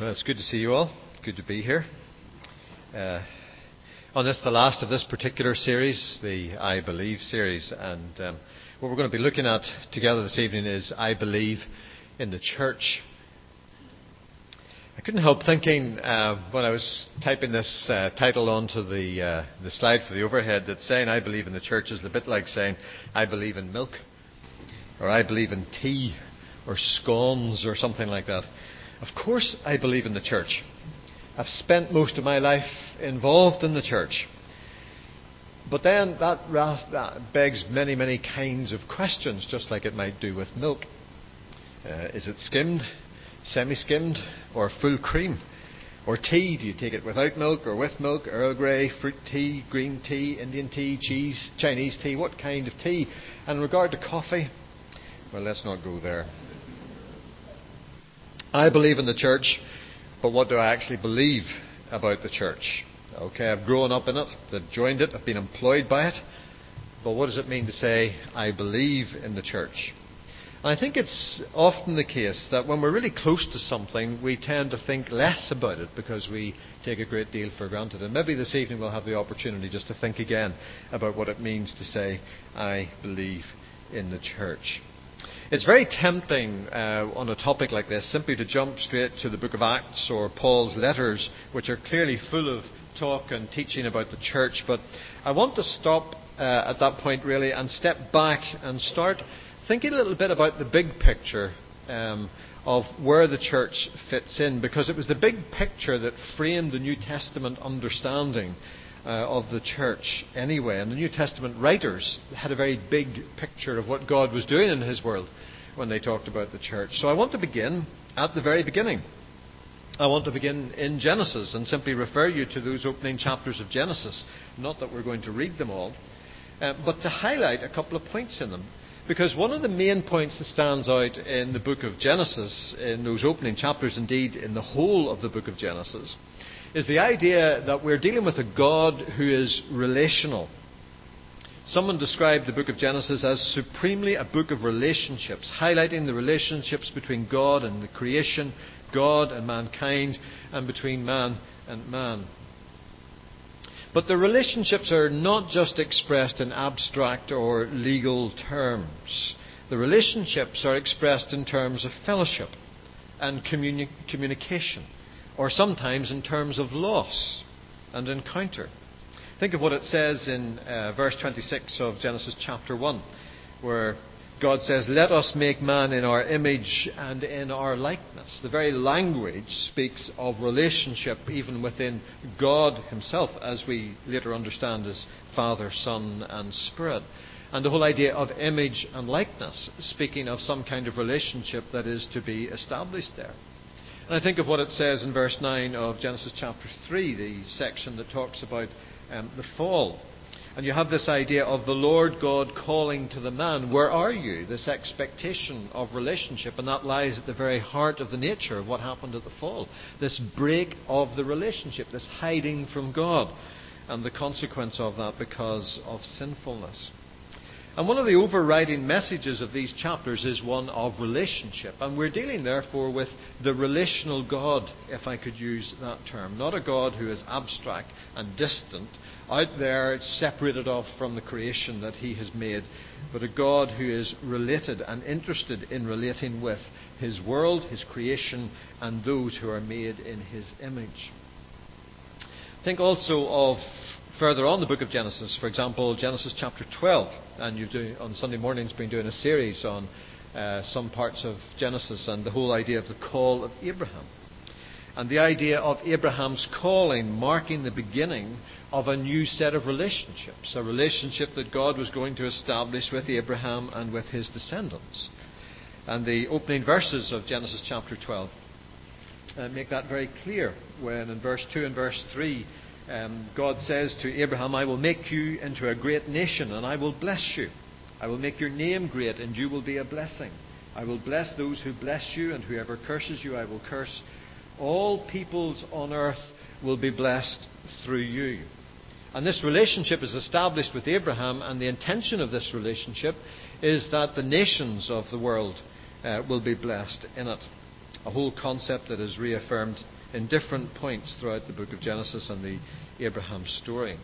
Well, it's good to see you all. Good to be here. Uh, on this, the last of this particular series, the I Believe series, and um, what we're going to be looking at together this evening is I Believe in the Church. I couldn't help thinking uh, when I was typing this uh, title onto the uh, the slide for the overhead that saying I believe in the church is a bit like saying I believe in milk, or I believe in tea, or scones, or something like that. Of course, I believe in the church. I've spent most of my life involved in the church. But then that, that begs many, many kinds of questions, just like it might do with milk. Uh, is it skimmed, semi skimmed, or full cream? Or tea? Do you take it without milk or with milk? Earl Grey, fruit tea, green tea, Indian tea, cheese, Chinese tea? What kind of tea? And in regard to coffee, well, let's not go there. I believe in the church, but what do I actually believe about the church? Okay, I've grown up in it, I've joined it, I've been employed by it, but what does it mean to say, I believe in the church? I think it's often the case that when we're really close to something, we tend to think less about it because we take a great deal for granted. And maybe this evening we'll have the opportunity just to think again about what it means to say, I believe in the church. It's very tempting uh, on a topic like this simply to jump straight to the book of Acts or Paul's letters, which are clearly full of talk and teaching about the church. But I want to stop uh, at that point really and step back and start thinking a little bit about the big picture um, of where the church fits in, because it was the big picture that framed the New Testament understanding uh, of the church anyway. And the New Testament writers had a very big picture of what God was doing in His world when they talked about the church. So I want to begin at the very beginning. I want to begin in Genesis and simply refer you to those opening chapters of Genesis. Not that we're going to read them all, uh, but to highlight a couple of points in them. Because one of the main points that stands out in the book of Genesis, in those opening chapters, indeed in the whole of the book of Genesis, is the idea that we're dealing with a God who is relational. Someone described the book of Genesis as supremely a book of relationships, highlighting the relationships between God and the creation, God and mankind, and between man and man. But the relationships are not just expressed in abstract or legal terms. The relationships are expressed in terms of fellowship and communi- communication or sometimes in terms of loss and encounter. Think of what it says in uh, verse 26 of Genesis chapter 1, where God says, Let us make man in our image and in our likeness. The very language speaks of relationship even within God Himself, as we later understand as Father, Son, and Spirit. And the whole idea of image and likeness, speaking of some kind of relationship that is to be established there. And I think of what it says in verse 9 of Genesis chapter 3, the section that talks about um, the fall. And you have this idea of the Lord God calling to the man, Where are you? This expectation of relationship, and that lies at the very heart of the nature of what happened at the fall. This break of the relationship, this hiding from God, and the consequence of that because of sinfulness. And one of the overriding messages of these chapters is one of relationship. And we're dealing, therefore, with the relational God, if I could use that term. Not a God who is abstract and distant, out there, separated off from the creation that He has made, but a God who is related and interested in relating with His world, His creation, and those who are made in His image. Think also of further on the book of Genesis, for example, Genesis chapter 12, and you've on Sunday mornings been doing a series on uh, some parts of Genesis and the whole idea of the call of Abraham. And the idea of Abraham's calling marking the beginning of a new set of relationships, a relationship that God was going to establish with Abraham and with his descendants. And the opening verses of Genesis chapter 12 uh, make that very clear when in verse 2 and verse 3 um, God says to Abraham, I will make you into a great nation and I will bless you. I will make your name great and you will be a blessing. I will bless those who bless you and whoever curses you I will curse. All peoples on earth will be blessed through you. And this relationship is established with Abraham, and the intention of this relationship is that the nations of the world uh, will be blessed in it. a whole concept that is reaffirmed in different points throughout the book of Genesis and the Abraham story.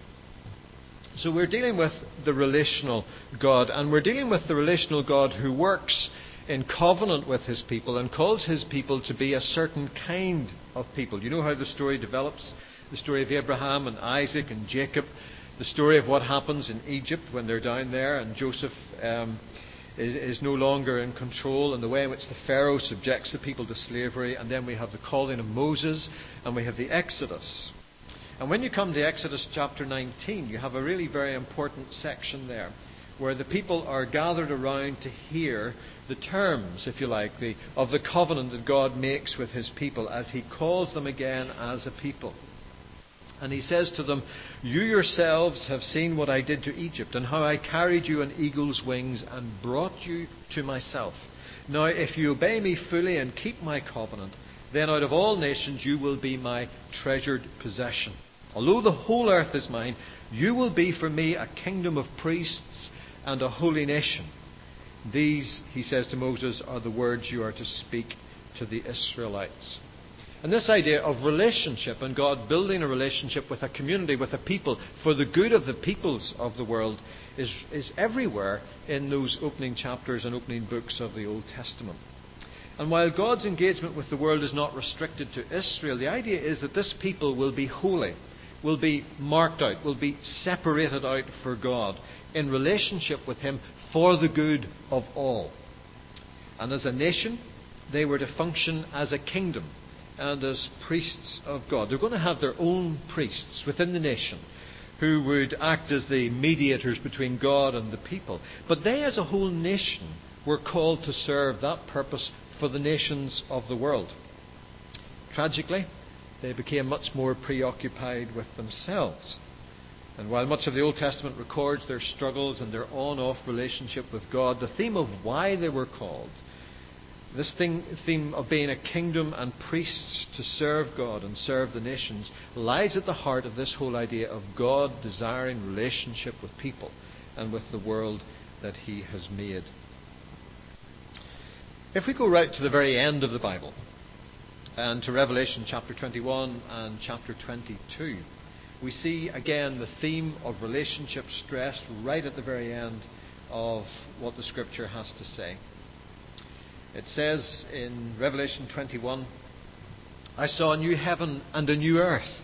So we're dealing with the relational God, and we're dealing with the relational God who works in covenant with his people and calls his people to be a certain kind of people. You know how the story develops? The story of Abraham and Isaac and Jacob, the story of what happens in Egypt when they're down there and Joseph um, is, is no longer in control, and the way in which the Pharaoh subjects the people to slavery, and then we have the calling of Moses, and we have the Exodus. And when you come to Exodus chapter 19, you have a really very important section there where the people are gathered around to hear the terms, if you like, the, of the covenant that God makes with his people as he calls them again as a people. And he says to them, You yourselves have seen what I did to Egypt, and how I carried you on eagle's wings and brought you to myself. Now, if you obey me fully and keep my covenant, then out of all nations you will be my treasured possession. Although the whole earth is mine, you will be for me a kingdom of priests and a holy nation. These, he says to Moses, are the words you are to speak to the Israelites. And this idea of relationship and God building a relationship with a community, with a people, for the good of the peoples of the world, is, is everywhere in those opening chapters and opening books of the Old Testament. And while God's engagement with the world is not restricted to Israel, the idea is that this people will be holy will be marked out, will be separated out for God in relationship with Him for the good of all. And as a nation, they were to function as a kingdom and as priests of God. They're going to have their own priests within the nation who would act as the mediators between God and the people. But they, as a whole nation, were called to serve that purpose for the nations of the world. Tragically, they became much more preoccupied with themselves. And while much of the Old Testament records their struggles and their on off relationship with God, the theme of why they were called, this thing, theme of being a kingdom and priests to serve God and serve the nations, lies at the heart of this whole idea of God desiring relationship with people and with the world that He has made. If we go right to the very end of the Bible, and to Revelation chapter 21 and chapter 22, we see again the theme of relationship stressed right at the very end of what the scripture has to say. It says in Revelation 21 I saw a new heaven and a new earth.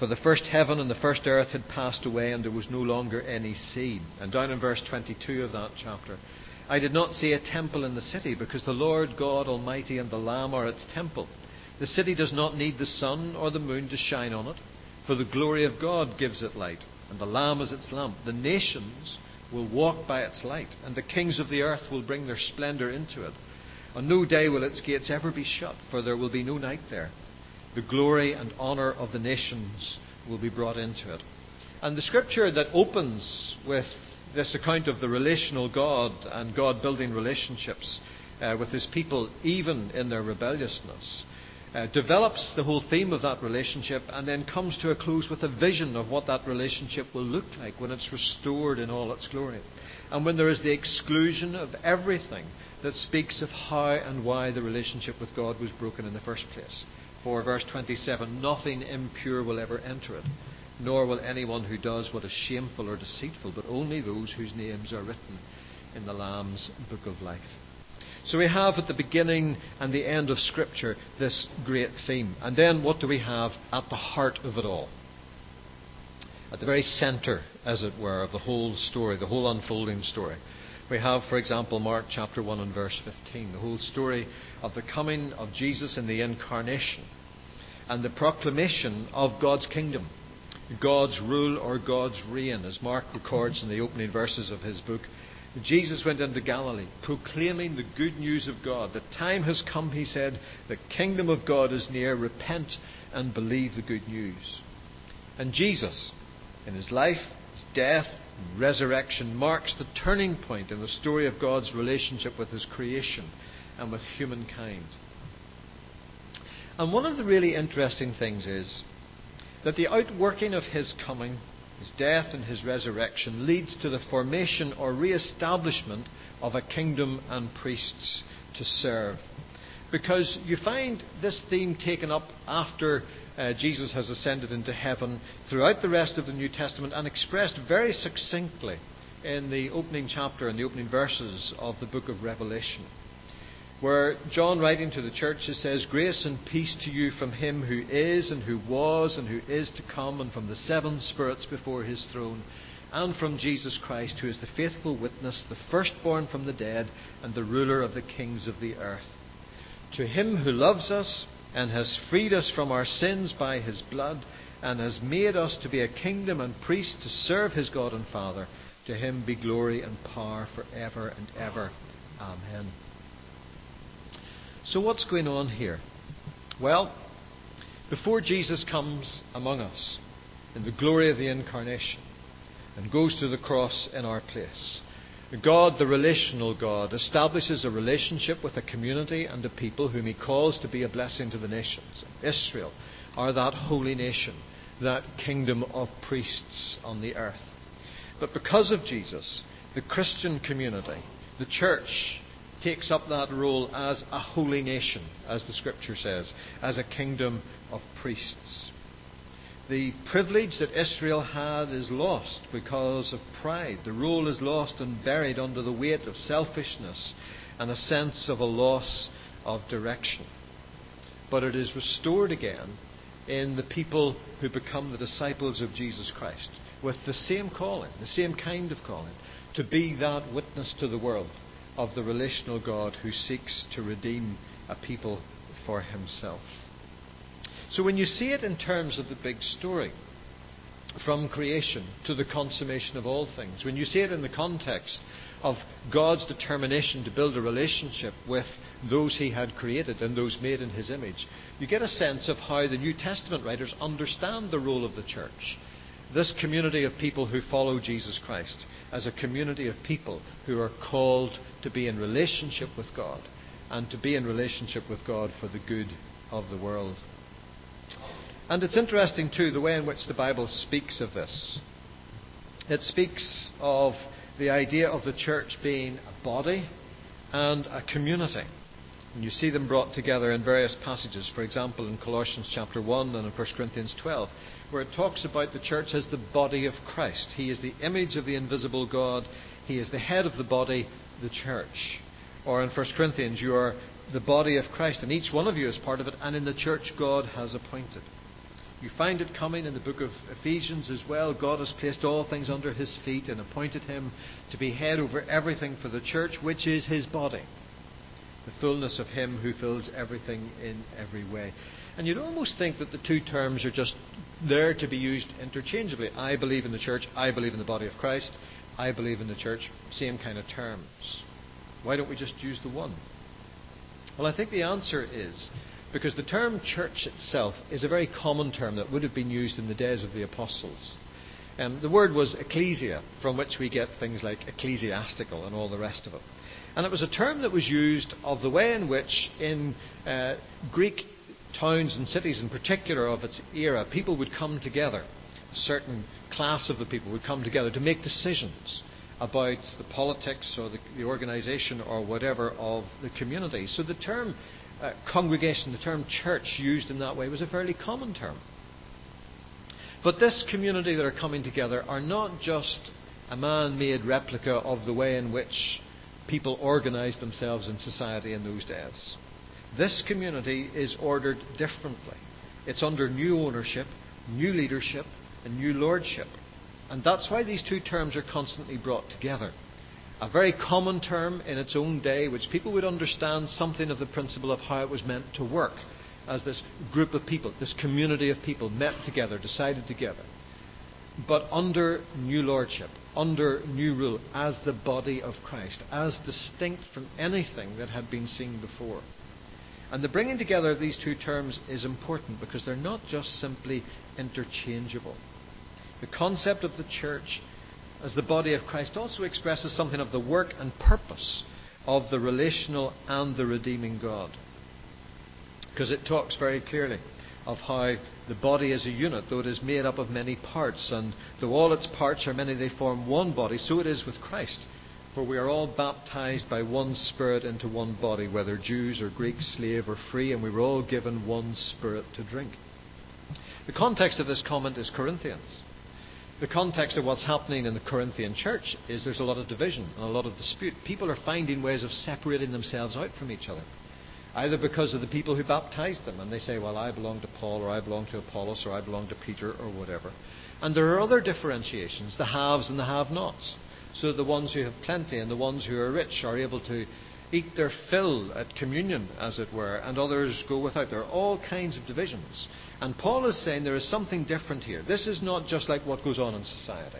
For the first heaven and the first earth had passed away, and there was no longer any sea. And down in verse 22 of that chapter, I did not see a temple in the city, because the Lord God Almighty and the Lamb are its temple. The city does not need the sun or the moon to shine on it, for the glory of God gives it light, and the Lamb is its lamp. The nations will walk by its light, and the kings of the earth will bring their splendour into it. On no day will its gates ever be shut, for there will be no night there. The glory and honour of the nations will be brought into it. And the scripture that opens with this account of the relational God and God building relationships uh, with his people, even in their rebelliousness, uh, develops the whole theme of that relationship and then comes to a close with a vision of what that relationship will look like when it's restored in all its glory. And when there is the exclusion of everything that speaks of how and why the relationship with God was broken in the first place. For verse 27 nothing impure will ever enter it nor will anyone who does what is shameful or deceitful, but only those whose names are written in the Lamb's book of life. So we have at the beginning and the end of Scripture this great theme. And then what do we have at the heart of it all? At the very centre, as it were, of the whole story, the whole unfolding story. We have, for example, Mark chapter 1 and verse 15, the whole story of the coming of Jesus in the incarnation and the proclamation of God's kingdom. God's rule or God's reign, as Mark records in the opening verses of his book. Jesus went into Galilee, proclaiming the good news of God. The time has come, he said, the kingdom of God is near. Repent and believe the good news. And Jesus, in his life, his death, resurrection, marks the turning point in the story of God's relationship with his creation and with humankind. And one of the really interesting things is that the outworking of his coming, his death, and his resurrection leads to the formation or re establishment of a kingdom and priests to serve. Because you find this theme taken up after uh, Jesus has ascended into heaven throughout the rest of the New Testament and expressed very succinctly in the opening chapter and the opening verses of the book of Revelation. Where John, writing to the churches, says, Grace and peace to you from him who is, and who was, and who is to come, and from the seven spirits before his throne, and from Jesus Christ, who is the faithful witness, the firstborn from the dead, and the ruler of the kings of the earth. To him who loves us and has freed us from our sins by his blood, and has made us to be a kingdom and priests to serve his God and Father, to him be glory and power for ever and ever. Amen. So, what's going on here? Well, before Jesus comes among us in the glory of the incarnation and goes to the cross in our place, God, the relational God, establishes a relationship with a community and a people whom he calls to be a blessing to the nations. Israel are that holy nation, that kingdom of priests on the earth. But because of Jesus, the Christian community, the church, takes up that role as a holy nation, as the scripture says, as a kingdom of priests the privilege that Israel had is lost because of pride. The rule is lost and buried under the weight of selfishness and a sense of a loss of direction. But it is restored again in the people who become the disciples of Jesus Christ with the same calling, the same kind of calling, to be that witness to the world of the relational God who seeks to redeem a people for himself. So when you see it in terms of the big story, from creation to the consummation of all things, when you see it in the context of God's determination to build a relationship with those he had created and those made in his image, you get a sense of how the New Testament writers understand the role of the church. This community of people who follow Jesus Christ as a community of people who are called to be in relationship with God and to be in relationship with God for the good of the world. And it's interesting, too, the way in which the Bible speaks of this. It speaks of the idea of the church being a body and a community. And you see them brought together in various passages, for example, in Colossians chapter 1 and in 1 Corinthians 12, where it talks about the church as the body of Christ. He is the image of the invisible God, He is the head of the body, the church. Or in 1 Corinthians, you are the body of Christ, and each one of you is part of it, and in the church God has appointed. You find it coming in the book of Ephesians as well. God has placed all things under his feet and appointed him to be head over everything for the church, which is his body. The fullness of him who fills everything in every way. And you'd almost think that the two terms are just there to be used interchangeably. I believe in the church, I believe in the body of Christ, I believe in the church, same kind of terms. Why don't we just use the one? Well, I think the answer is because the term church itself is a very common term that would have been used in the days of the apostles. Um, the word was ecclesia, from which we get things like ecclesiastical and all the rest of it. And it was a term that was used of the way in which, in uh, Greek towns and cities in particular of its era, people would come together. A certain class of the people would come together to make decisions about the politics or the, the organisation or whatever of the community. So the term uh, congregation, the term church used in that way was a fairly common term. But this community that are coming together are not just a man made replica of the way in which people organized themselves in society in those days. This community is ordered differently. It's under new ownership, new leadership, and new lordship. And that's why these two terms are constantly brought together a very common term in its own day, which people would understand something of the principle of how it was meant to work as this group of people, this community of people met together, decided together. But under new lordship, under new rule, as the body of Christ, as distinct from anything that had been seen before. And the bringing together of these two terms is important because they're not just simply interchangeable. The concept of the church as the body of Christ also expresses something of the work and purpose of the relational and the redeeming God. Because it talks very clearly of how the body is a unit, though it is made up of many parts, and though all its parts are many, they form one body, so it is with Christ. For we are all baptized by one Spirit into one body, whether Jews or Greeks, slave or free, and we were all given one Spirit to drink. The context of this comment is Corinthians. The context of what's happening in the Corinthian church is there's a lot of division and a lot of dispute. People are finding ways of separating themselves out from each other. Either because of the people who baptized them, and they say, well, I belong to Paul, or I belong to Apollos, or I belong to Peter, or whatever. And there are other differentiations, the haves and the have nots. So the ones who have plenty and the ones who are rich are able to eat their fill at communion, as it were, and others go without. There are all kinds of divisions. And Paul is saying there is something different here. This is not just like what goes on in society.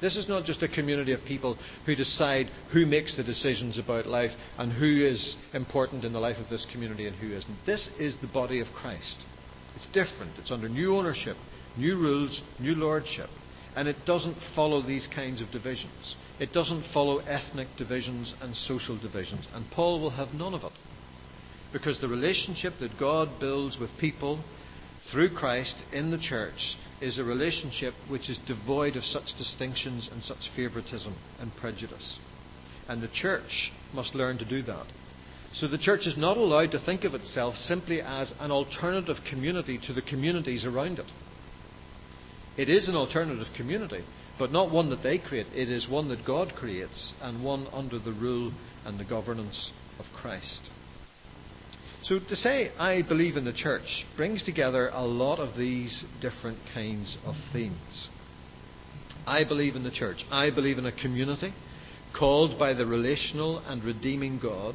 This is not just a community of people who decide who makes the decisions about life and who is important in the life of this community and who isn't. This is the body of Christ. It's different. It's under new ownership, new rules, new lordship. And it doesn't follow these kinds of divisions. It doesn't follow ethnic divisions and social divisions. And Paul will have none of it. Because the relationship that God builds with people through Christ in the church is a relationship which is devoid of such distinctions and such favoritism and prejudice. And the church must learn to do that. So the church is not allowed to think of itself simply as an alternative community to the communities around it. It is an alternative community, but not one that they create. It is one that God creates and one under the rule and the governance of Christ. So to say I believe in the church brings together a lot of these different kinds of themes. I believe in the church. I believe in a community called by the relational and redeeming God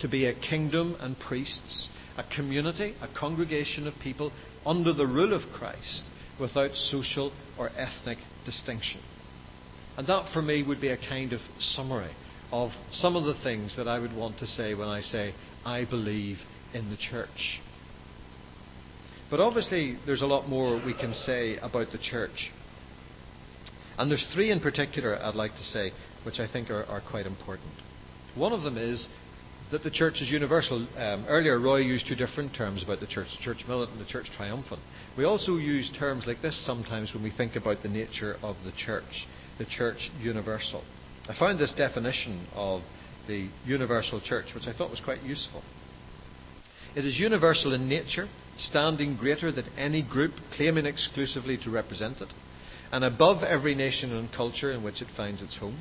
to be a kingdom and priests, a community, a congregation of people under the rule of Christ without social or ethnic distinction. And that for me would be a kind of summary of some of the things that I would want to say when I say, I believe in the church. But obviously, there's a lot more we can say about the church. And there's three in particular I'd like to say, which I think are, are quite important. One of them is that the church is universal. Um, earlier, Roy used two different terms about the church the church militant and the church triumphant. We also use terms like this sometimes when we think about the nature of the church, the church universal. I found this definition of the universal church, which I thought was quite useful. It is universal in nature, standing greater than any group claiming exclusively to represent it, and above every nation and culture in which it finds its home.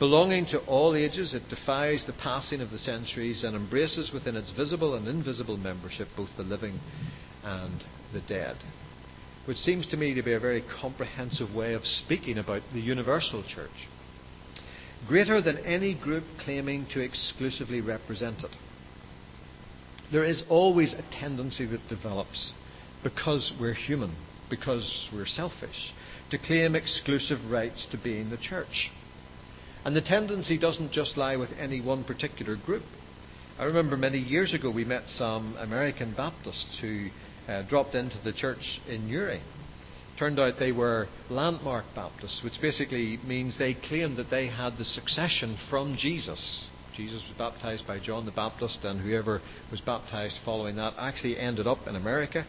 Belonging to all ages, it defies the passing of the centuries and embraces within its visible and invisible membership both the living and the dead. Which seems to me to be a very comprehensive way of speaking about the universal church. Greater than any group claiming to exclusively represent it. There is always a tendency that develops because we're human, because we're selfish, to claim exclusive rights to being the church. And the tendency doesn't just lie with any one particular group. I remember many years ago we met some American Baptists who uh, dropped into the church in Newry. Turned out they were landmark Baptists, which basically means they claimed that they had the succession from Jesus. Jesus was baptized by John the Baptist, and whoever was baptized following that actually ended up in America.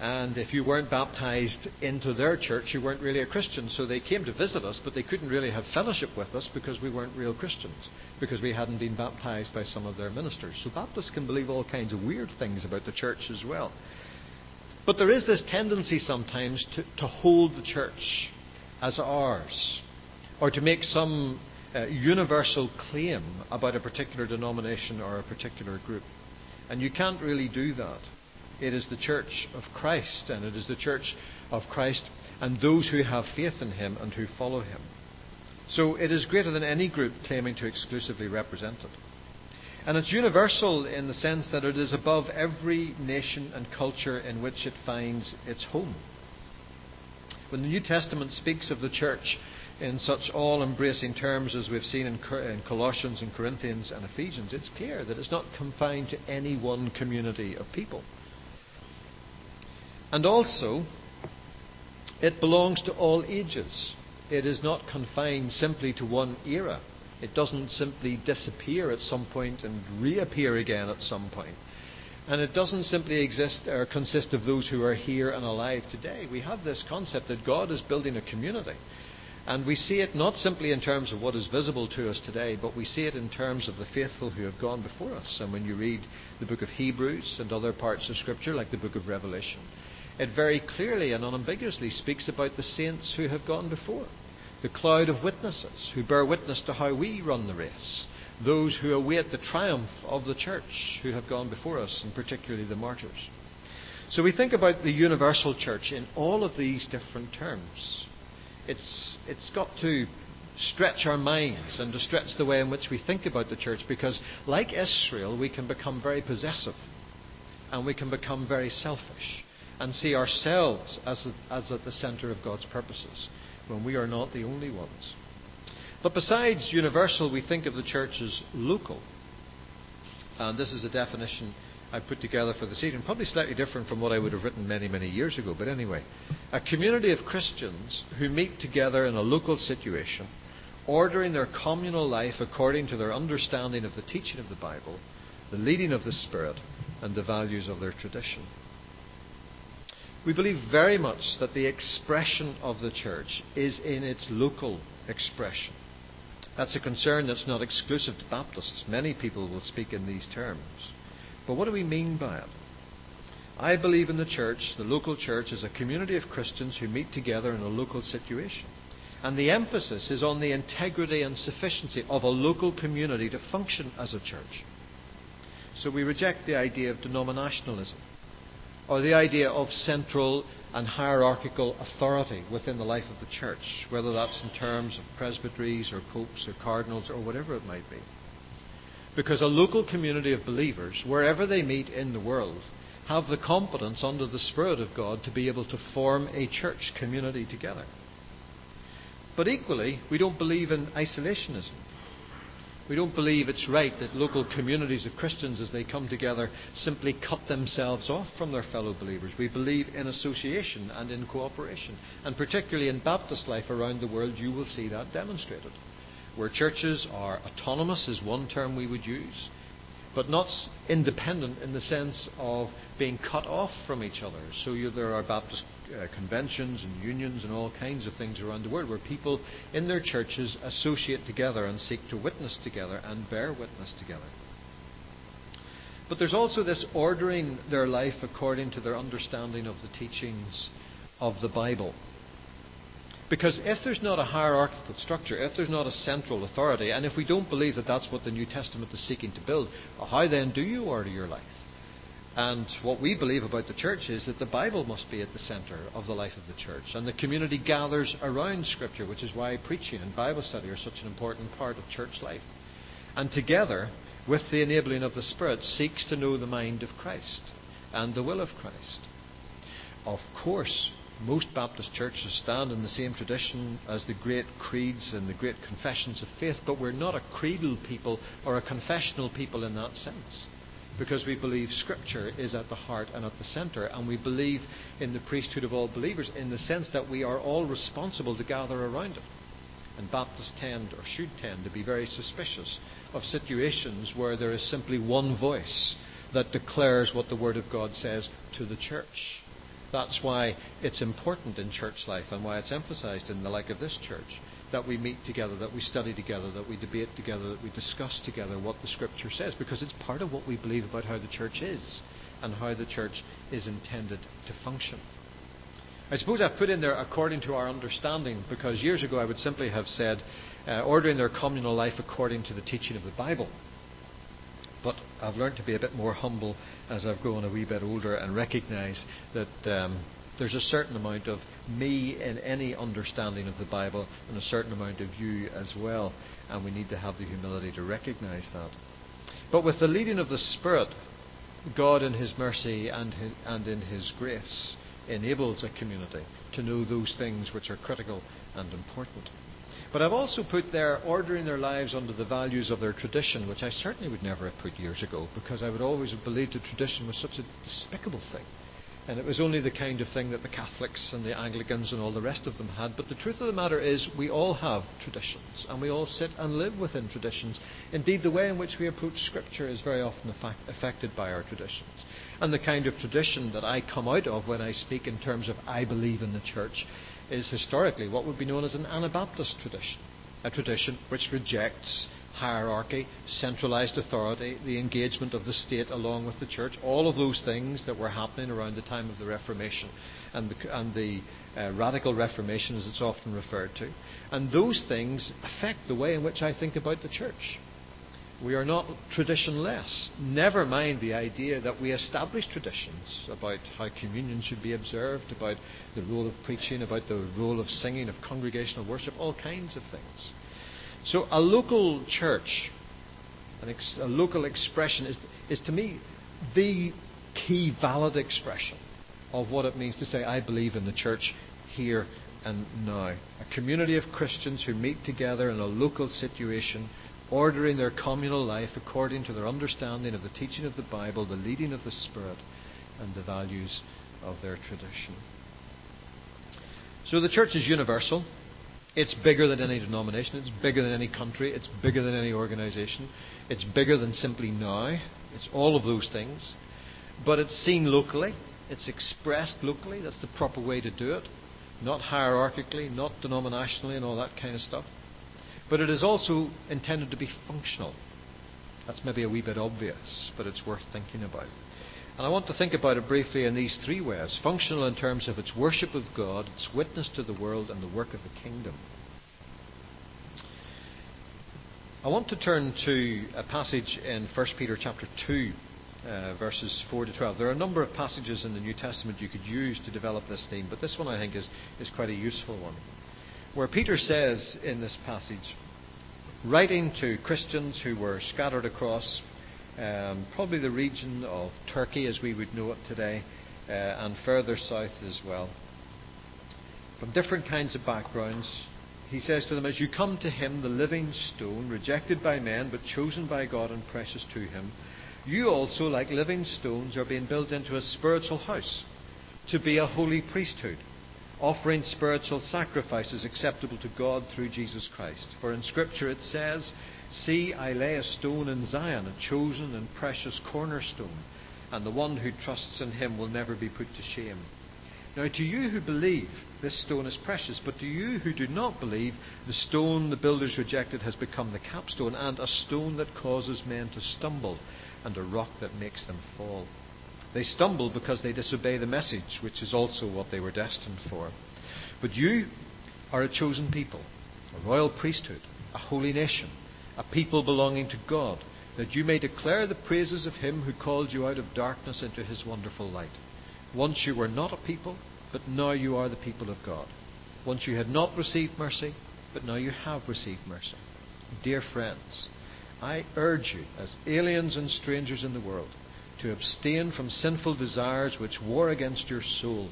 And if you weren't baptized into their church, you weren't really a Christian. So they came to visit us, but they couldn't really have fellowship with us because we weren't real Christians, because we hadn't been baptized by some of their ministers. So Baptists can believe all kinds of weird things about the church as well. But there is this tendency sometimes to, to hold the church as ours, or to make some universal claim about a particular denomination or a particular group. And you can't really do that. It is the church of Christ, and it is the church of Christ and those who have faith in him and who follow him. So it is greater than any group claiming to exclusively represent it. And it's universal in the sense that it is above every nation and culture in which it finds its home. When the New Testament speaks of the church in such all embracing terms as we've seen in, Colossians and Corinthians and Ephesians, it's clear that it's not confined to any one community of people. And also, it belongs to all ages. It is not confined simply to one era. It doesn't simply disappear at some point and reappear again at some point. And it doesn't simply exist or consist of those who are here and alive today. We have this concept that God is building a community And we see it not simply in terms of what is visible to us today, but we see it in terms of the faithful who have gone before us. And when you read the book of Hebrews and other parts of Scripture, like the book of Revelation, it very clearly and unambiguously speaks about the saints who have gone before. The cloud of witnesses who bear witness to how we run the race. Those who await the triumph of the church who have gone before us, and particularly the martyrs. So we think about the universal church in all of these different terms it's, it's got to stretch our minds and to stretch the way in which we think about the church because, like Israel, we can become very possessive and we can become very selfish and see ourselves as, as at the centre of God's purposes when we are not the only ones. But besides universal, we think of the church as local. And this is a definition I put together for this evening, probably slightly different from what I would have written many, many years ago, but anyway. A community of Christians who meet together in a local situation, ordering their communal life according to their understanding of the teaching of the Bible, the leading of the Spirit, and the values of their tradition. We believe very much that the expression of the church is in its local expression. That's a concern that's not exclusive to Baptists. Many people will speak in these terms. But what do we mean by it? I believe in the church, the local church, as a community of Christians who meet together in a local situation. And the emphasis is on the integrity and sufficiency of a local community to function as a church. So we reject the idea of denominationalism or the idea of central and hierarchical authority within the life of the church, whether that's in terms of presbyteries or popes or cardinals or whatever it might be. Because a local community of believers, wherever they meet in the world, have the competence under the Spirit of God to be able to form a church community together. But equally, we don't believe in isolationism. We don't believe it's right that local communities of Christians, as they come together, simply cut themselves off from their fellow believers. We believe in association and in cooperation. And particularly in Baptist life around the world, you will see that demonstrated where churches are autonomous, is one term we would use, but not independent in the sense of being cut off from each other. So you, there are Baptist uh, conventions and unions and all kinds of things around the world where people in their churches associate together and seek to witness together and bear witness together. But there's also this ordering their life according to their understanding of the teachings of the Bible. Because if there's not a hierarchical structure, if there's not a central authority, and if we don't believe that that's what the New Testament is seeking to build, how then do you order your life? And what we believe about the church is that the Bible must be at the centre of the life of the church. And the community gathers around Scripture, which is why preaching and Bible study are such an important part of church life. And together, with the enabling of the Spirit, seeks to know the mind of Christ and the will of Christ. Of course, most Baptist churches stand in the same tradition as the great creeds and the great confessions of faith, but we're not a creedal people or a confessional people in that sense. Because we believe Scripture is at the heart and at the centre, and we believe in the priesthood of all believers in the sense that we are all responsible to gather around it. And Baptists tend, or should tend, to be very suspicious of situations where there is simply one voice that declares what the Word of God says to the church. That's why it's important in church life and why it's emphasized in the like of this church that we meet together, that we study together, that we debate together, that we discuss together what the Scripture says, because it's part of what we believe about how the church is and how the church is intended to function. I suppose I've put in there according to our understanding, because years ago I would simply have said uh, ordering their communal life according to the teaching of the Bible. But I've learned to be a bit more humble as I've grown a wee bit older and recognise that um, there's a certain amount of me in any understanding of the Bible and a certain amount of you as well. And we need to have the humility to recognise that. But with the leading of the Spirit, God in His mercy and, and in His grace enables a community to know those things which are critical and important. But I've also put there ordering their lives under the values of their tradition, which I certainly would never have put years ago, because I would always have believed that tradition was such a despicable thing. And it was only the kind of thing that the Catholics and the Anglicans and all the rest of them had. But the truth of the matter is, we all have traditions, and we all sit and live within traditions. Indeed, the way in which we approach Scripture is very often affected by our traditions. And the kind of tradition that I come out of when I speak in terms of I believe in the church is historically what would be known as an Anabaptist tradition, a tradition which rejects hierarchy, centralized authority, the engagement of the state along with the church, all of those things that were happening around the time of the Reformation and the, and the uh, radical Reformation, as it's often referred to. And those things affect the way in which I think about the church. We are not traditionless. Never mind the idea that we establish traditions about how communion should be observed, about the role of preaching, about the role of singing, of congregational worship, all kinds of things. So a local church, ex- a local expression, is, is to me the key valid expression of what it means to say, I believe in the church here and now. A community of Christians who meet together in a local situation, ordering their communal life according to their understanding of the teaching of the Bible, the leading of the Spirit, and the values of their tradition. So the church is universal. It's bigger than any denomination. It's bigger than any country. It's bigger than any organization. It's bigger than simply now. It's all of those things. But it's seen locally. It's expressed locally. That's the proper way to do it. Not hierarchically, not denominationally, and all that kind of stuff. But it is also intended to be functional. That's maybe a wee bit obvious, but it's worth thinking about. And I want to think about it briefly in these three ways functional in terms of its worship of God, its witness to the world, and the work of the kingdom. I want to turn to a passage in 1 Peter chapter 2, uh, verses 4 to 12. There are a number of passages in the New Testament you could use to develop this theme, but this one I think is, is quite a useful one. Where Peter says in this passage, writing to Christians who were scattered across um, probably the region of Turkey as we would know it today, uh, and further south as well. From different kinds of backgrounds, he says to them, As you come to him, the living stone, rejected by men, but chosen by God and precious to him, you also, like living stones, are being built into a spiritual house to be a holy priesthood, offering spiritual sacrifices acceptable to God through Jesus Christ. For in Scripture it says, See, I lay a stone in Zion, a chosen and precious cornerstone, and the one who trusts in him will never be put to shame. Now, to you who believe, this stone is precious, but to you who do not believe, the stone the builders rejected has become the capstone, and a stone that causes men to stumble, and a rock that makes them fall. They stumble because they disobey the message, which is also what they were destined for. But you are a chosen people, a royal priesthood, a holy nation a people belonging to God, that you may declare the praises of him who called you out of darkness into his wonderful light. Once you were not a people, but now you are the people of God. Once you had not received mercy, but now you have received mercy. Dear friends, I urge you, as aliens and strangers in the world, to abstain from sinful desires which war against your soul.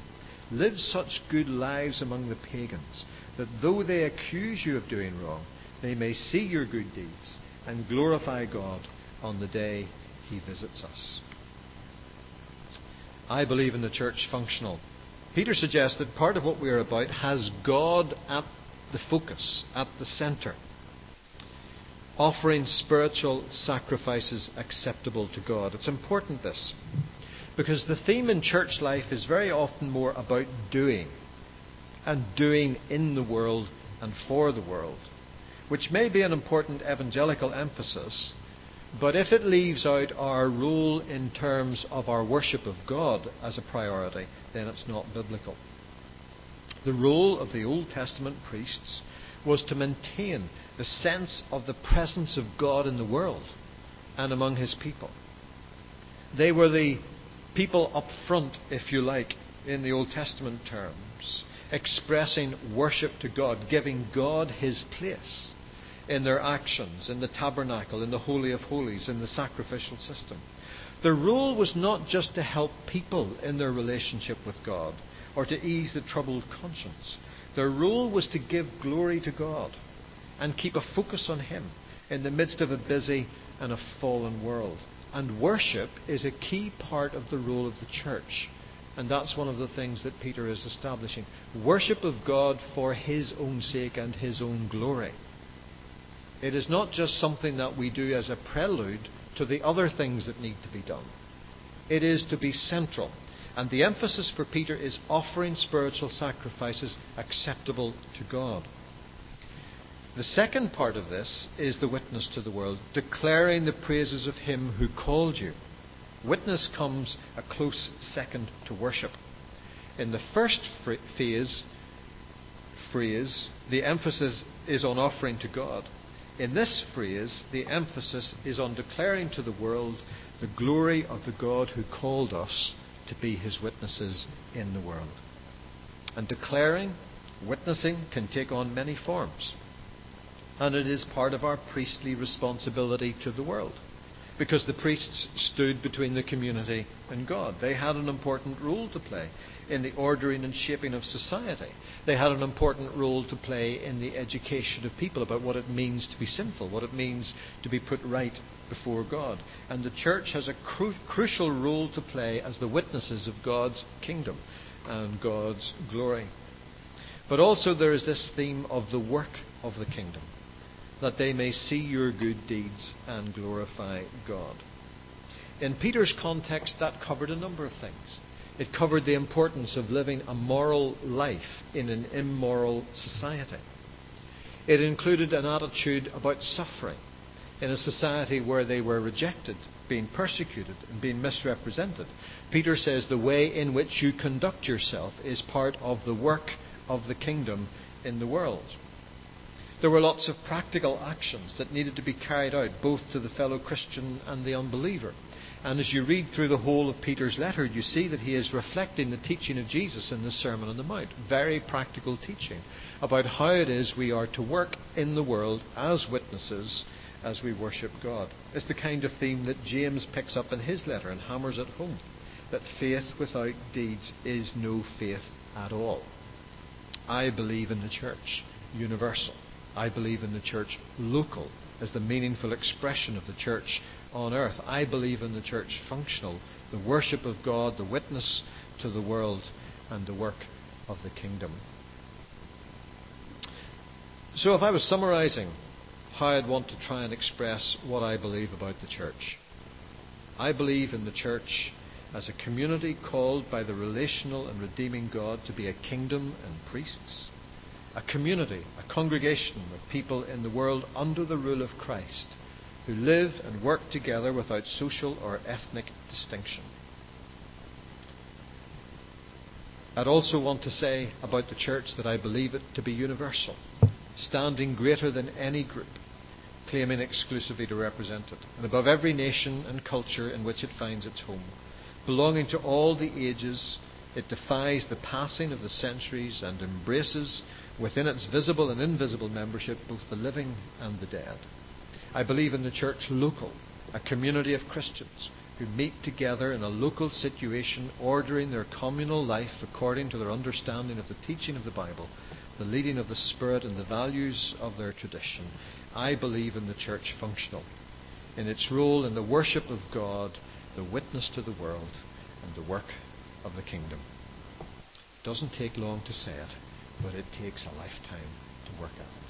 Live such good lives among the pagans, that though they accuse you of doing wrong, they may see your good deeds and glorify God on the day He visits us. I believe in the church functional. Peter suggests that part of what we are about has God at the focus, at the center, offering spiritual sacrifices acceptable to God. It's important this, because the theme in church life is very often more about doing, and doing in the world and for the world which may be an important evangelical emphasis, but if it leaves out our role in terms of our worship of God as a priority, then it's not biblical. The role of the Old Testament priests was to maintain the sense of the presence of God in the world and among his people. They were the people up front, if you like, in the Old Testament terms, expressing worship to God, giving God his place in their actions, in the tabernacle, in the Holy of Holies, in the sacrificial system. Their role was not just to help people in their relationship with God or to ease the troubled conscience. Their role was to give glory to God and keep a focus on Him in the midst of a busy and a fallen world. And worship is a key part of the role of the church. And that's one of the things that Peter is establishing. Worship of God for His own sake and His own glory. It is not just something that we do as a prelude to the other things that need to be done. It is to be central. And the emphasis for Peter is offering spiritual sacrifices acceptable to God. The second part of this is the witness to the world, declaring the praises of Him who called you. Witness comes a close second to worship. In the first phase, phrase, the emphasis is on offering to God. In this phrase, the emphasis is on declaring to the world the glory of the God who called us to be his witnesses in the world. And declaring, witnessing, can take on many forms. And it is part of our priestly responsibility to the world. Because the priests stood between the community and God. They had an important role to play in the ordering and shaping of society. They had an important role to play in the education of people about what it means to be sinful, what it means to be put right before God. And the church has a cru- crucial role to play as the witnesses of God's kingdom and God's glory. But also there is this theme of the work of the kingdom, that they may see your good deeds and glorify God. In Peter's context, that covered a number of things. It covered the importance of living a moral life in an immoral society. It included an attitude about suffering in a society where they were rejected, being persecuted, and being misrepresented. Peter says the way in which you conduct yourself is part of the work of the kingdom in the world. There were lots of practical actions that needed to be carried out, both to the fellow Christian and the unbeliever. And as you read through the whole of Peter's letter, you see that he is reflecting the teaching of Jesus in the Sermon on the Mount. Very practical teaching about how it is we are to work in the world as witnesses as we worship God. It's the kind of theme that James picks up in his letter and hammers it home that faith without deeds is no faith at all. I believe in the church universal. I believe in the church local as the meaningful expression of the church on earth. I believe in the church functional, the worship of God, the witness to the world, and the work of the kingdom. So, if I was summarizing how I'd want to try and express what I believe about the church, I believe in the church as a community called by the relational and redeeming God to be a kingdom and priests, a community, a congregation of people in the world under the rule of Christ who live and work together without social or ethnic distinction. I'd also want to say about the church that I believe it to be universal, standing greater than any group, claiming exclusively to represent it, and above every nation and culture in which it finds its home. Belonging to all the ages, it defies the passing of the centuries and embraces within its visible and invisible membership both the living and the dead. I believe in the church local, a community of Christians who meet together in a local situation, ordering their communal life according to their understanding of the teaching of the Bible, the leading of the Spirit, and the values of their tradition. I believe in the church functional, in its role in the worship of God, the witness to the world, and the work of the kingdom. It doesn't take long to say it, but it takes a lifetime to work it.